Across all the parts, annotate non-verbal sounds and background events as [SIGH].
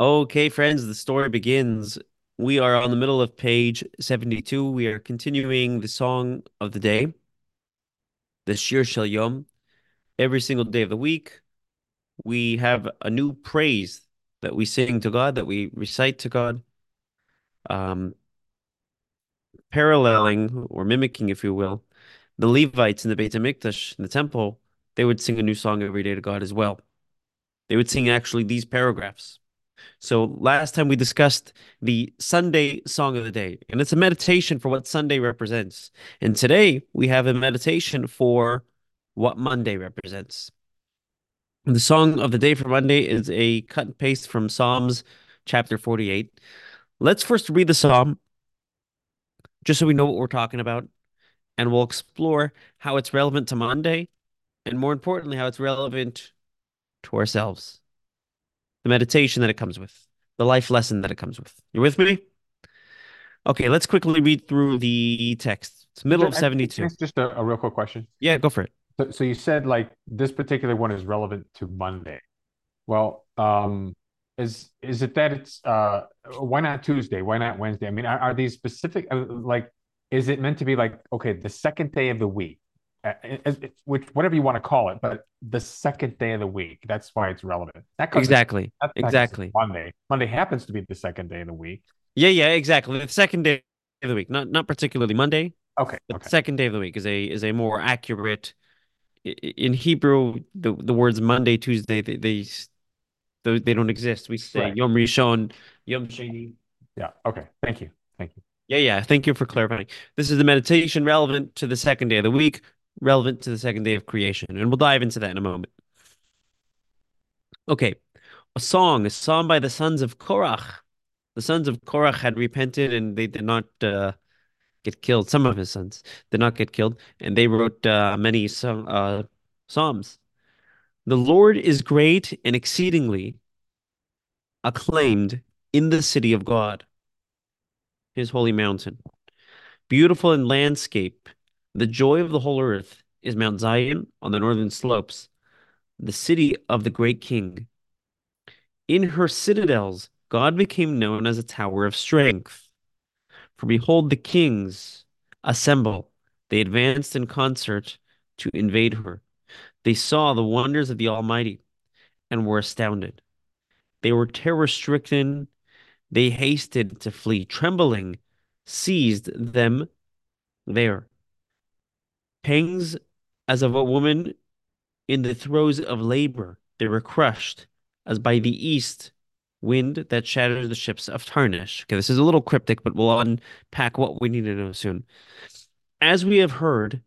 Okay, friends, the story begins. We are on the middle of page 72. We are continuing the song of the day, the Shir Shel Yom. Every single day of the week, we have a new praise that we sing to God, that we recite to God, um, paralleling or mimicking, if you will, the Levites in the Beit HaMikdash, in the temple, they would sing a new song every day to God as well. They would sing actually these paragraphs. So last time we discussed the Sunday song of the day, and it's a meditation for what Sunday represents. And today we have a meditation for what Monday represents. The song of the day for Monday is a cut and paste from Psalms chapter 48. Let's first read the psalm just so we know what we're talking about, and we'll explore how it's relevant to Monday, and more importantly, how it's relevant to ourselves the meditation that it comes with, the life lesson that it comes with. You with me? Okay, let's quickly read through the text. It's middle of 72. Just a, a real quick question. Yeah, go for it. So, so you said like this particular one is relevant to Monday. Well, um, is is it that it's uh why not Tuesday? Why not Wednesday? I mean, are, are these specific uh, like is it meant to be like okay, the second day of the week? Which whatever you want to call it, but the second day of the week. That's why it's relevant. That exactly. Exactly. Monday. Monday happens to be the second day of the week. Yeah, yeah, exactly. The second day of the week, not not particularly Monday. Okay. But okay. the second day of the week is a is a more accurate. In Hebrew, the the words Monday, Tuesday, they they they don't exist. We say right. Yom Rishon, Yom Sheni. Yeah. Okay. Thank you. Thank you. Yeah, yeah. Thank you for clarifying. This is the meditation relevant to the second day of the week relevant to the second day of creation. And we'll dive into that in a moment. Okay, a song, a song by the sons of Korach. The sons of Korach had repented and they did not uh, get killed. Some of his sons did not get killed, and they wrote uh, many song, uh, psalms. The Lord is great and exceedingly acclaimed in the city of God, his holy mountain. Beautiful in landscape the joy of the whole earth is Mount Zion on the northern slopes, the city of the great king. In her citadels, God became known as a tower of strength. For behold, the kings assemble. They advanced in concert to invade her. They saw the wonders of the Almighty and were astounded. They were terror stricken. They hasted to flee, trembling, seized them there pangs as of a woman in the throes of labor. They were crushed as by the east wind that shatters the ships of Tarshish. Okay, this is a little cryptic, but we'll unpack what we need to know soon. As we have heard,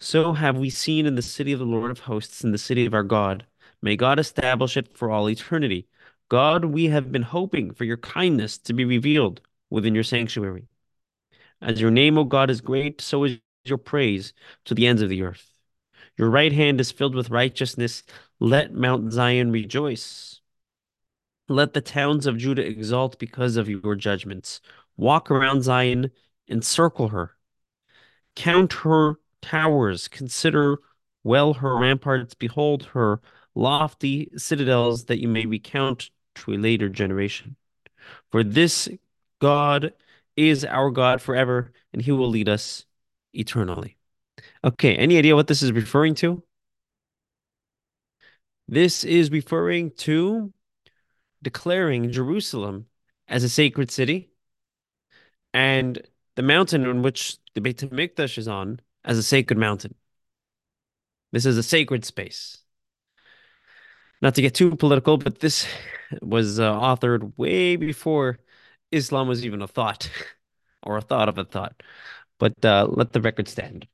so have we seen in the city of the Lord of hosts, in the city of our God. May God establish it for all eternity. God, we have been hoping for your kindness to be revealed within your sanctuary. As your name, O God, is great, so is your praise to the ends of the earth. Your right hand is filled with righteousness. Let Mount Zion rejoice. Let the towns of Judah exult because of your judgments. Walk around Zion, encircle her. Count her towers, consider well her ramparts, behold her lofty citadels, that you may recount to a later generation. For this God is our God forever, and he will lead us eternally. Okay, any idea what this is referring to? This is referring to declaring Jerusalem as a sacred city and the mountain on which the Beit HaMikdash is on as a sacred mountain. This is a sacred space. Not to get too political, but this was uh, authored way before Islam was even a thought [LAUGHS] or a thought of a thought but uh, let the record stand.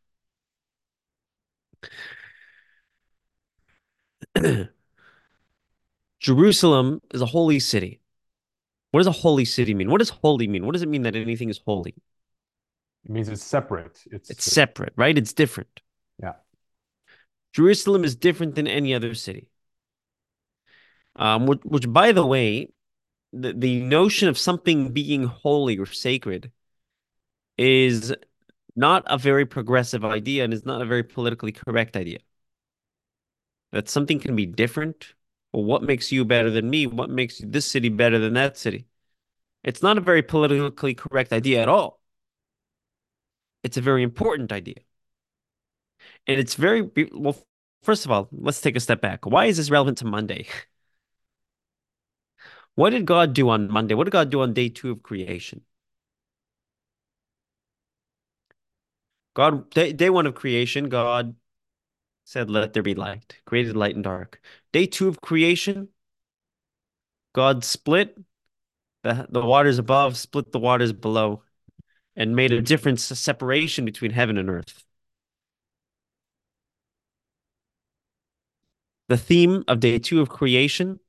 [CLEARS THROAT] Jerusalem is a holy city. What does a holy city mean? What does holy mean? What does it mean that anything is holy? It means it's separate. It's it's separate, right? It's different. Yeah. Jerusalem is different than any other city. Um, which, which by the way, the, the notion of something being holy or sacred is not a very progressive idea and is not a very politically correct idea. That something can be different Well, what makes you better than me? What makes this city better than that city? It's not a very politically correct idea at all. It's a very important idea. And it's very, well, first of all, let's take a step back. Why is this relevant to Monday? [LAUGHS] What did God do on Monday? What did God do on day two of creation? God, day, day one of creation, God said, Let there be light, created light and dark. Day two of creation, God split the, the waters above, split the waters below, and made a difference, a separation between heaven and earth. The theme of day two of creation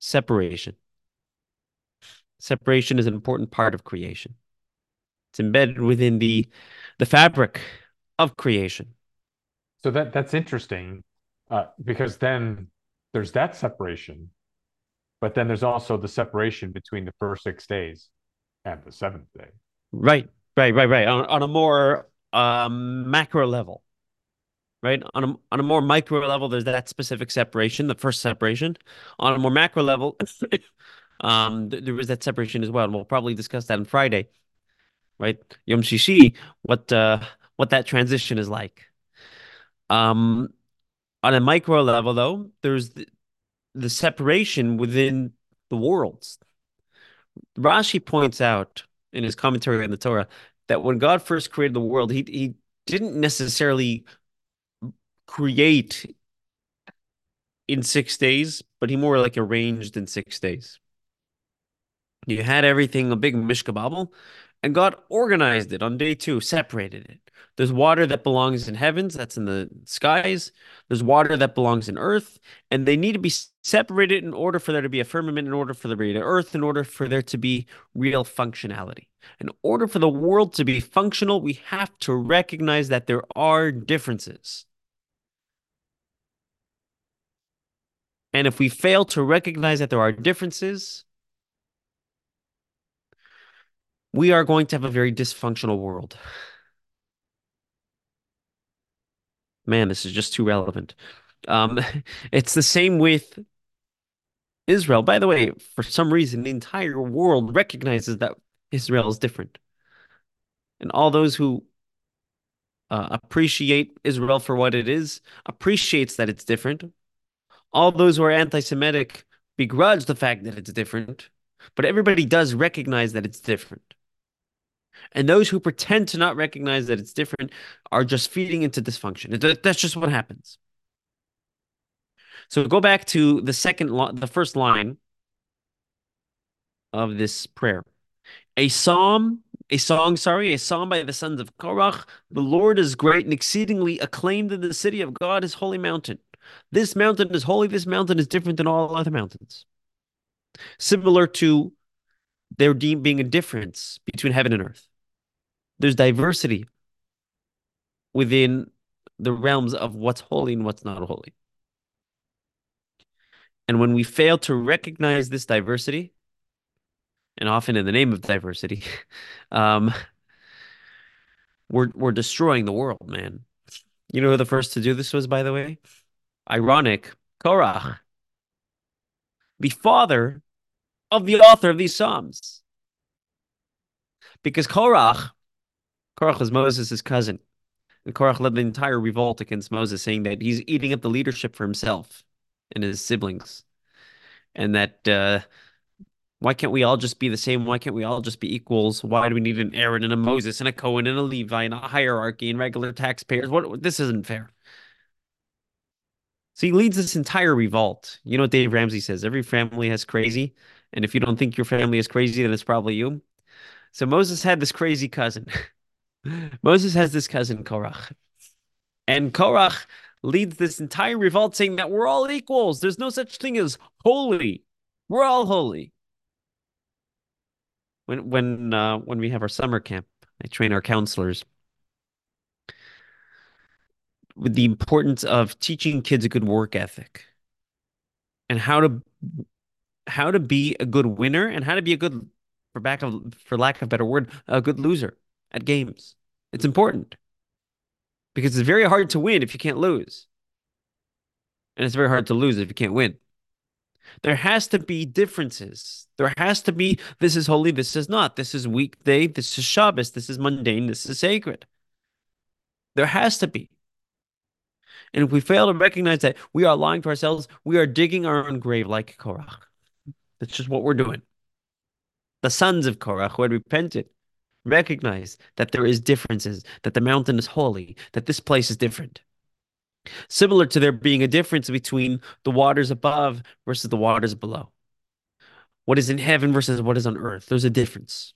separation. Separation is an important part of creation. It's embedded within the the fabric of creation. So that that's interesting, uh, because then there's that separation, but then there's also the separation between the first six days and the seventh day. Right, right, right, right. On, on a more um, macro level, right? On a on a more micro level, there's that specific separation, the first separation. On a more macro level, [COUGHS] um, th- there was that separation as well, and we'll probably discuss that on Friday, right? Yom Shishi, what uh, what that transition is like. Um, on a micro level, though, there's the, the separation within the worlds. Rashi points out in his commentary on the Torah that when God first created the world, he he didn't necessarily create in six days, but he more like arranged in six days. You had everything a big mishkabobble, and God organized it on day two, separated it. There's water that belongs in heavens, that's in the skies. There's water that belongs in earth, and they need to be separated in order for there to be a firmament, in order for there to be earth, in order for there to be real functionality. In order for the world to be functional, we have to recognize that there are differences. And if we fail to recognize that there are differences, we are going to have a very dysfunctional world. Man, this is just too relevant. Um, [LAUGHS] it's the same with Israel. By the way, for some reason, the entire world recognizes that Israel is different. And all those who uh, appreciate Israel for what it is appreciates that it's different. All those who are anti-Semitic begrudge the fact that it's different, but everybody does recognize that it's different. And those who pretend to not recognize that it's different are just feeding into dysfunction. That's just what happens. So go back to the second, the first line of this prayer. A psalm, a song, sorry, a psalm by the sons of Korach. The Lord is great and exceedingly acclaimed in the city of God, his holy mountain. This mountain is holy. This mountain is different than all other mountains. Similar to there being a difference between heaven and earth there's diversity within the realms of what's holy and what's not holy. And when we fail to recognize this diversity, and often in the name of diversity, [LAUGHS] um, we're we're destroying the world, man. You know who the first to do this was, by the way? Ironic, Korach, the father of the author of these psalms. Because Korach Korach was Moses' cousin. And Korach led the entire revolt against Moses, saying that he's eating up the leadership for himself and his siblings. And that uh, why can't we all just be the same? Why can't we all just be equals? Why do we need an Aaron and a Moses and a Cohen and a Levi and a hierarchy and regular taxpayers? What this isn't fair. So he leads this entire revolt. You know what Dave Ramsey says? Every family has crazy. And if you don't think your family is crazy, then it's probably you. So Moses had this crazy cousin. [LAUGHS] Moses has this cousin, Korach. And Korach leads this entire revolt saying that we're all equals. There's no such thing as holy. We're all holy. When when uh, when we have our summer camp, I train our counselors with the importance of teaching kids a good work ethic and how to how to be a good winner and how to be a good for back of for lack of a better word a good loser at games. It's important because it's very hard to win if you can't lose. And it's very hard to lose if you can't win. There has to be differences. There has to be this is holy, this is not. This is weekday, this is Shabbos, this is mundane, this is sacred. There has to be. And if we fail to recognize that, we are lying to ourselves. We are digging our own grave like Korach. That's just what we're doing. The sons of Korach who had repented recognize that there is differences, that the mountain is holy, that this place is different. Similar to there being a difference between the waters above versus the waters below. What is in heaven versus what is on earth. There's a difference.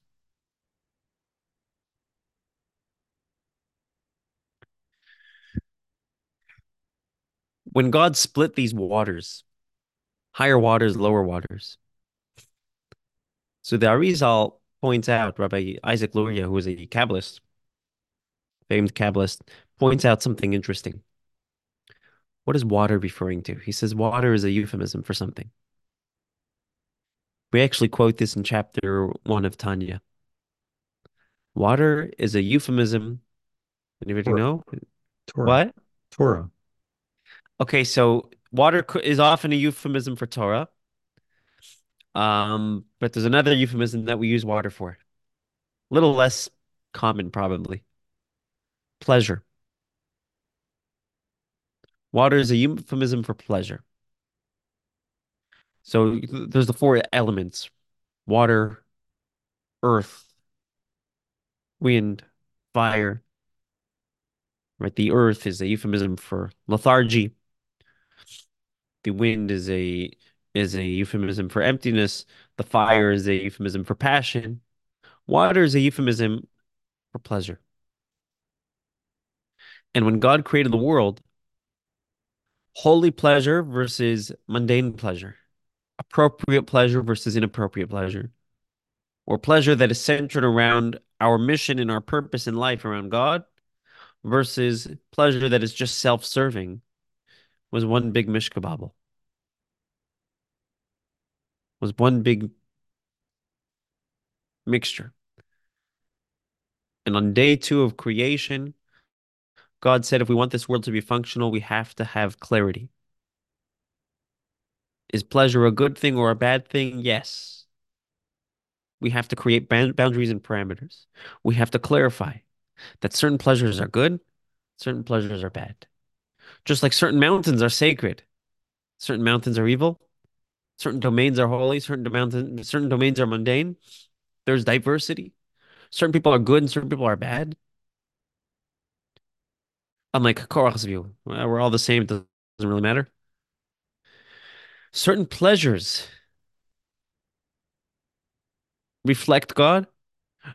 When God split these waters, higher waters, lower waters. So the Arizal points out, Rabbi Isaac Luria, who is a Kabbalist, famed Kabbalist, points out something interesting. What is water referring to? He says water is a euphemism for something. We actually quote this in chapter one of Tanya. Water is a euphemism. Anybody Torah. know? Torah. What? Torah. Okay, so water is often a euphemism for Torah. Um, but there's another euphemism that we use water for. A little less common, probably. Pleasure. Water is a euphemism for pleasure. So there's the four elements: water, earth, wind, fire. Right? The earth is a euphemism for lethargy. The wind is a is a euphemism for emptiness. The fire is a euphemism for passion. Water is a euphemism for pleasure. And when God created the world, holy pleasure versus mundane pleasure, appropriate pleasure versus inappropriate pleasure, or pleasure that is centered around our mission and our purpose in life around God versus pleasure that is just self-serving was one big mishkabobble. Was one big mixture. And on day two of creation, God said if we want this world to be functional, we have to have clarity. Is pleasure a good thing or a bad thing? Yes. We have to create boundaries and parameters. We have to clarify that certain pleasures are good, certain pleasures are bad. Just like certain mountains are sacred, certain mountains are evil, certain domains are holy, certain mountains, certain domains are mundane. There's diversity. Certain people are good and certain people are bad. Unlike Korach's view, uh, we're all the same. It doesn't really matter. Certain pleasures reflect God,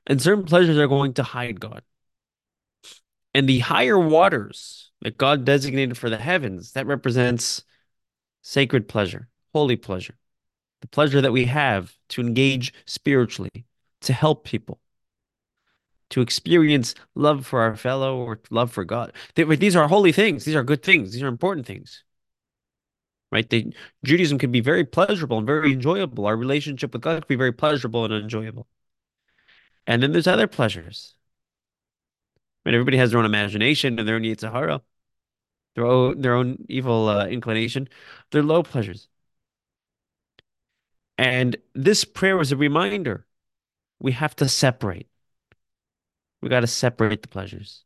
and certain pleasures are going to hide God. And the higher waters that God designated for the heavens, that represents sacred pleasure, holy pleasure, the pleasure that we have to engage spiritually, to help people, to experience love for our fellow or love for God. These are holy things. These are good things. These are important things. Right? Judaism can be very pleasurable and very enjoyable. Our relationship with God can be very pleasurable and enjoyable. And then there's other pleasures. Right? Everybody has their own imagination and their own Yetzer Hara, their own, their own evil uh, inclination. They're low pleasures. And this prayer was a reminder. We have to separate. We got to separate the pleasures.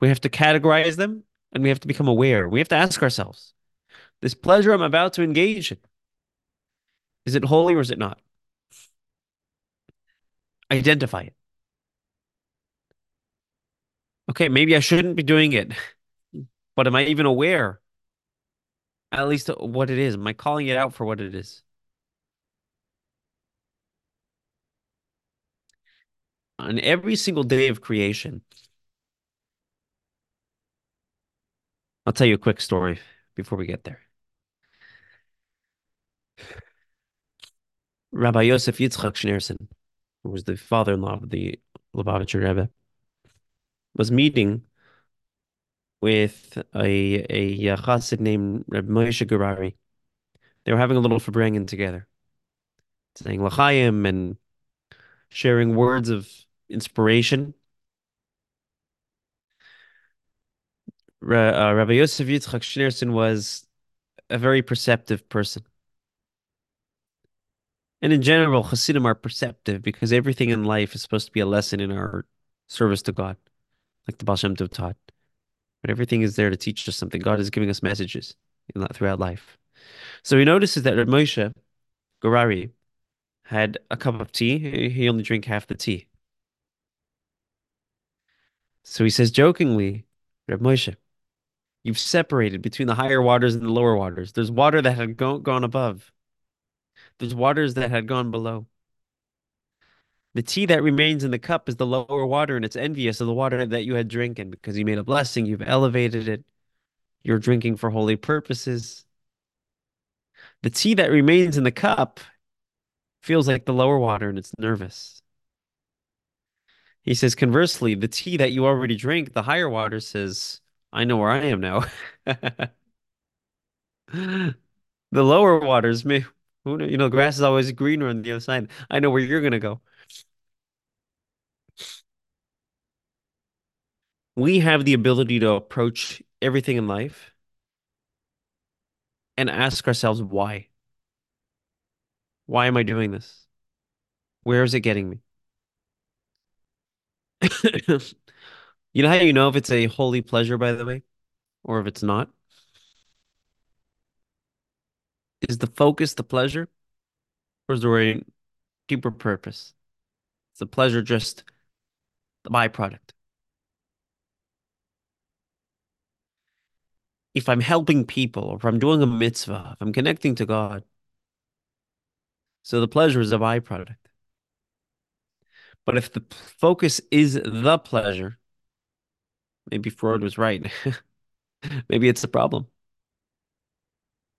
We have to categorize them and we have to become aware. We have to ask ourselves this pleasure I'm about to engage in, is it holy or is it not? Identify it. Okay, maybe I shouldn't be doing it, but am I even aware? At least what it is. Am I calling it out for what it is? On every single day of creation, I'll tell you a quick story before we get there. Rabbi Yosef Yitzchak Schneerson, who was the father-in-law of the Lubavitcher Rebbe, was meeting with a a chassid named Reb Moshe Gurary. They were having a little farbrengen together, saying l'chaim and sharing words of inspiration. uh, Rabbi Yosef Yitzchak Schneerson was a very perceptive person. And in general, Hasidim are perceptive because everything in life is supposed to be a lesson in our service to God, like the Baal Shem Tov taught. But everything is there to teach us something. God is giving us messages throughout life. So he notices that Moshe Gurary had a cup of tea. He only drank half the tea. So he says jokingly, Reb Moshe, you've separated between the higher waters and the lower waters. There's water that had go gone above. There's waters that had gone below. The tea that remains in the cup is the lower water, and it's envious of the water that you had drinking because you made a blessing, you've elevated it, you're drinking for holy purposes. The tea that remains in the cup feels like the lower water and it's nervous. He says, conversely, the tea that you already drink, the higher water says, I know where I am now. [LAUGHS] the lower waters, me, who know, you know, grass is always greener on the other side. I know where you're gonna go. We have the ability to approach everything in life and ask ourselves why. Why am I doing this? Where is it getting me? [LAUGHS] You know how you know if it's a holy pleasure, by the way, or if it's not? Is the focus the pleasure, or is there a deeper purpose? Is the pleasure just the byproduct? If I'm helping people, or if I'm doing a mitzvah, if I'm connecting to God, so the pleasure is a byproduct. But if the focus is the pleasure, maybe Freud was right. [LAUGHS] maybe it's the problem.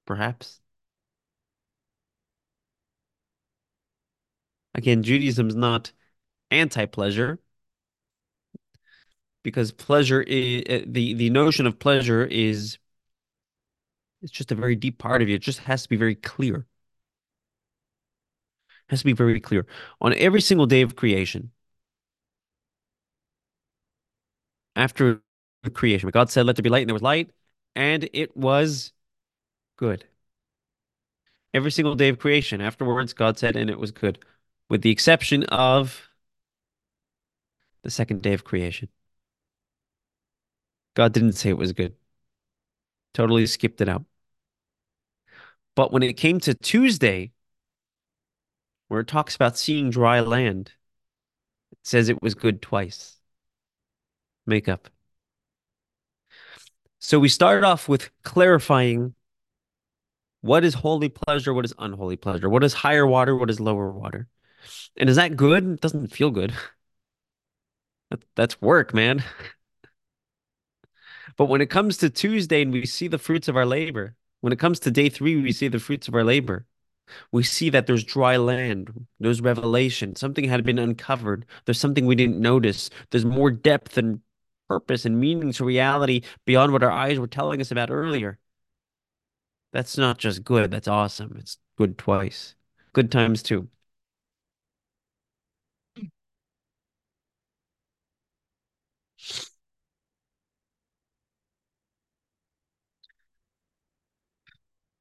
Perhaps. Again, Judaism is not anti-pleasure because pleasure is uh, the the notion of pleasure is it's just a very deep part of you. It just has to be very clear. Has to be very clear. On every single day of creation, after creation, God said, Let there be light, and there was light, and it was good. Every single day of creation, afterwards, God said, and it was good, with the exception of the second day of creation. God didn't say it was good. Totally skipped it out. But when it came to Tuesday, where it talks about seeing dry land, it says it was good twice. Makeup. So we started off with clarifying what is holy pleasure, what is unholy pleasure, what is higher water, what is lower water. And is that good? It doesn't feel good. [LAUGHS] That's work, man. [LAUGHS] But when it comes to Tuesday and we see the fruits of our labor, when it comes to day three, we see the fruits of our labor. We see that there's dry land, there's revelation, something had been uncovered, there's something we didn't notice, there's more depth and purpose and meaning to reality beyond what our eyes were telling us about earlier. That's not just good, that's awesome. It's good twice. Good times too.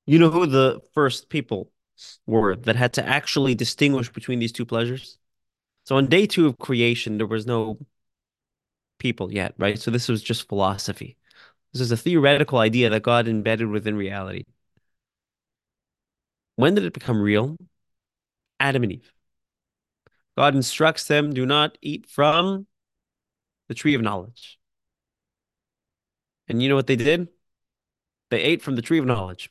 You know who the first people were that had to actually distinguish between these two pleasures? So on day two of creation, there was no people yet, right? So this was just philosophy. This is a theoretical idea that God embedded within reality. When did it become real? Adam and Eve. God instructs them, do not eat from the tree of knowledge. And you know what they did? They ate from the tree of knowledge.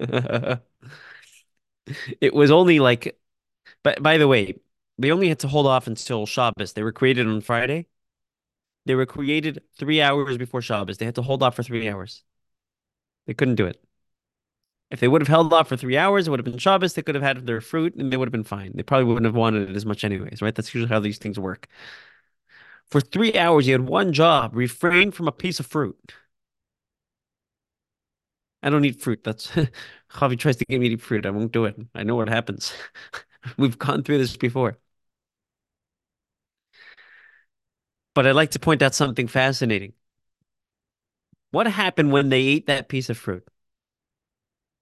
[LAUGHS] it was only like, but by the way, they only had to hold off until Shabbos. They were created on Friday. They were created three hours before Shabbos. They had to hold off for three hours. They couldn't do it. If they would have held off for three hours, it would have been Shabbos. They could have had their fruit and they would have been fine. They probably wouldn't have wanted it as much, anyways, right? That's usually how these things work. For three hours, you had one job refrain from a piece of fruit. I don't eat fruit. That's [LAUGHS] Javi tries to get me to eat fruit. I won't do it. I know what happens. [LAUGHS] We've gone through this before. But I'd like to point out something fascinating. What happened when they ate that piece of fruit?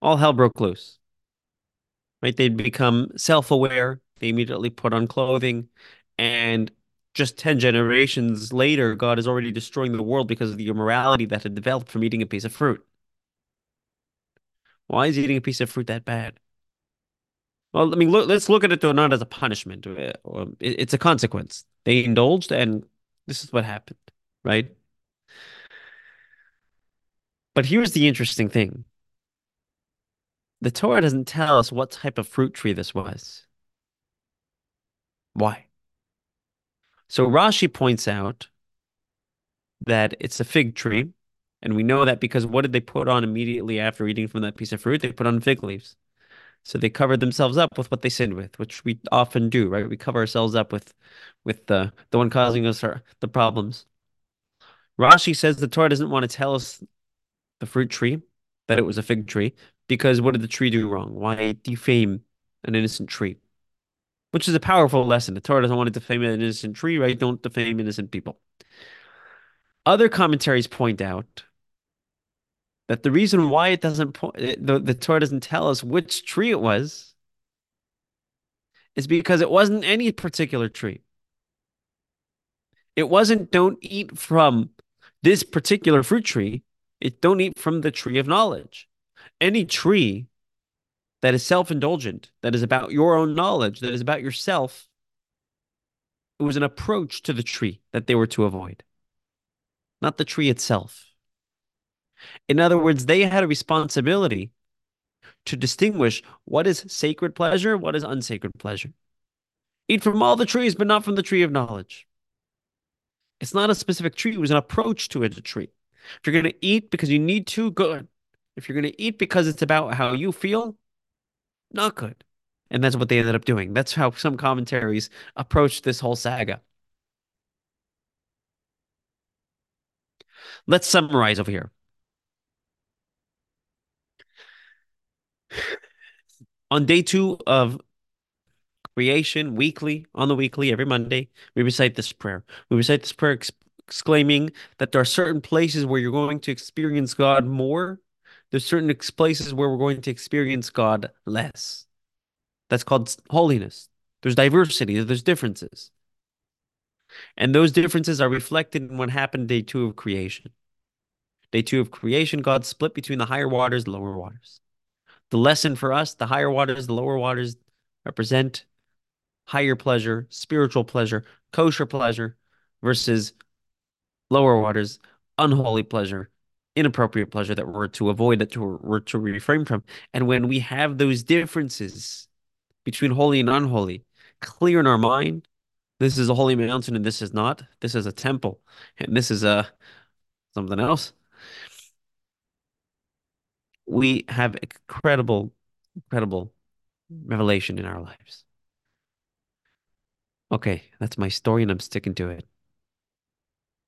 All hell broke loose. right? They'd become self-aware. They immediately put on clothing. And just 10 generations later, God is already destroying the world because of the immorality that had developed from eating a piece of fruit. Why is eating a piece of fruit that bad? Well, I mean, look, let's look at it though, not as a punishment. Uh, it's a consequence. They indulged, and this is what happened, right? But here's the interesting thing. The Torah doesn't tell us what type of fruit tree this was. Why? So Rashi points out that it's a fig tree, and we know that because what did they put on immediately after eating from that piece of fruit? They put on fig leaves. So they covered themselves up with what they sinned with, which we often do, right? We cover ourselves up with with the the one causing us our, the problems. Rashi says the Torah doesn't want to tell us the fruit tree that it was a fig tree because what did the tree do wrong? Why defame an innocent tree? Which is a powerful lesson. The Torah doesn't want to defame an innocent tree, right? Don't defame innocent people. Other commentaries point out that the reason why it doesn't point the, the Torah doesn't tell us which tree it was is because it wasn't any particular tree. It wasn't don't eat from this particular fruit tree. It don't eat from the tree of knowledge. Any tree that is self-indulgent, that is about your own knowledge, that is about yourself, it was an approach to the tree that they were to avoid, not the tree itself. In other words, they had a responsibility to distinguish what is sacred pleasure, what is unsacred pleasure. Eat from all the trees, but not from the tree of knowledge. It's not a specific tree, it was an approach to it, a tree. If you're going to eat because you need to, good. If you're going to eat because it's about how you feel, not good. And that's what they ended up doing. That's how some commentaries approach this whole saga. Let's summarize over here. On day two of creation, weekly, on the weekly, every Monday, we recite this prayer. We recite this prayer ex exclaiming that there are certain places where you're going to experience God more. There's certain places where we're going to experience God less. That's called holiness. There's diversity, there's differences. And those differences are reflected in what happened day two of creation. Day two of creation, God split between the higher waters, the lower waters. The lesson for us, the higher waters, the lower waters represent higher pleasure, spiritual pleasure, kosher pleasure versus lower waters, unholy pleasure, inappropriate pleasure that we're to avoid, that we're to refrain from. And when we have those differences between holy and unholy clear in our mind, this is a holy mountain and this is not. This is a temple and this is a something else we have incredible, incredible revelation in our lives. Okay, that's my story, and I'm sticking to it.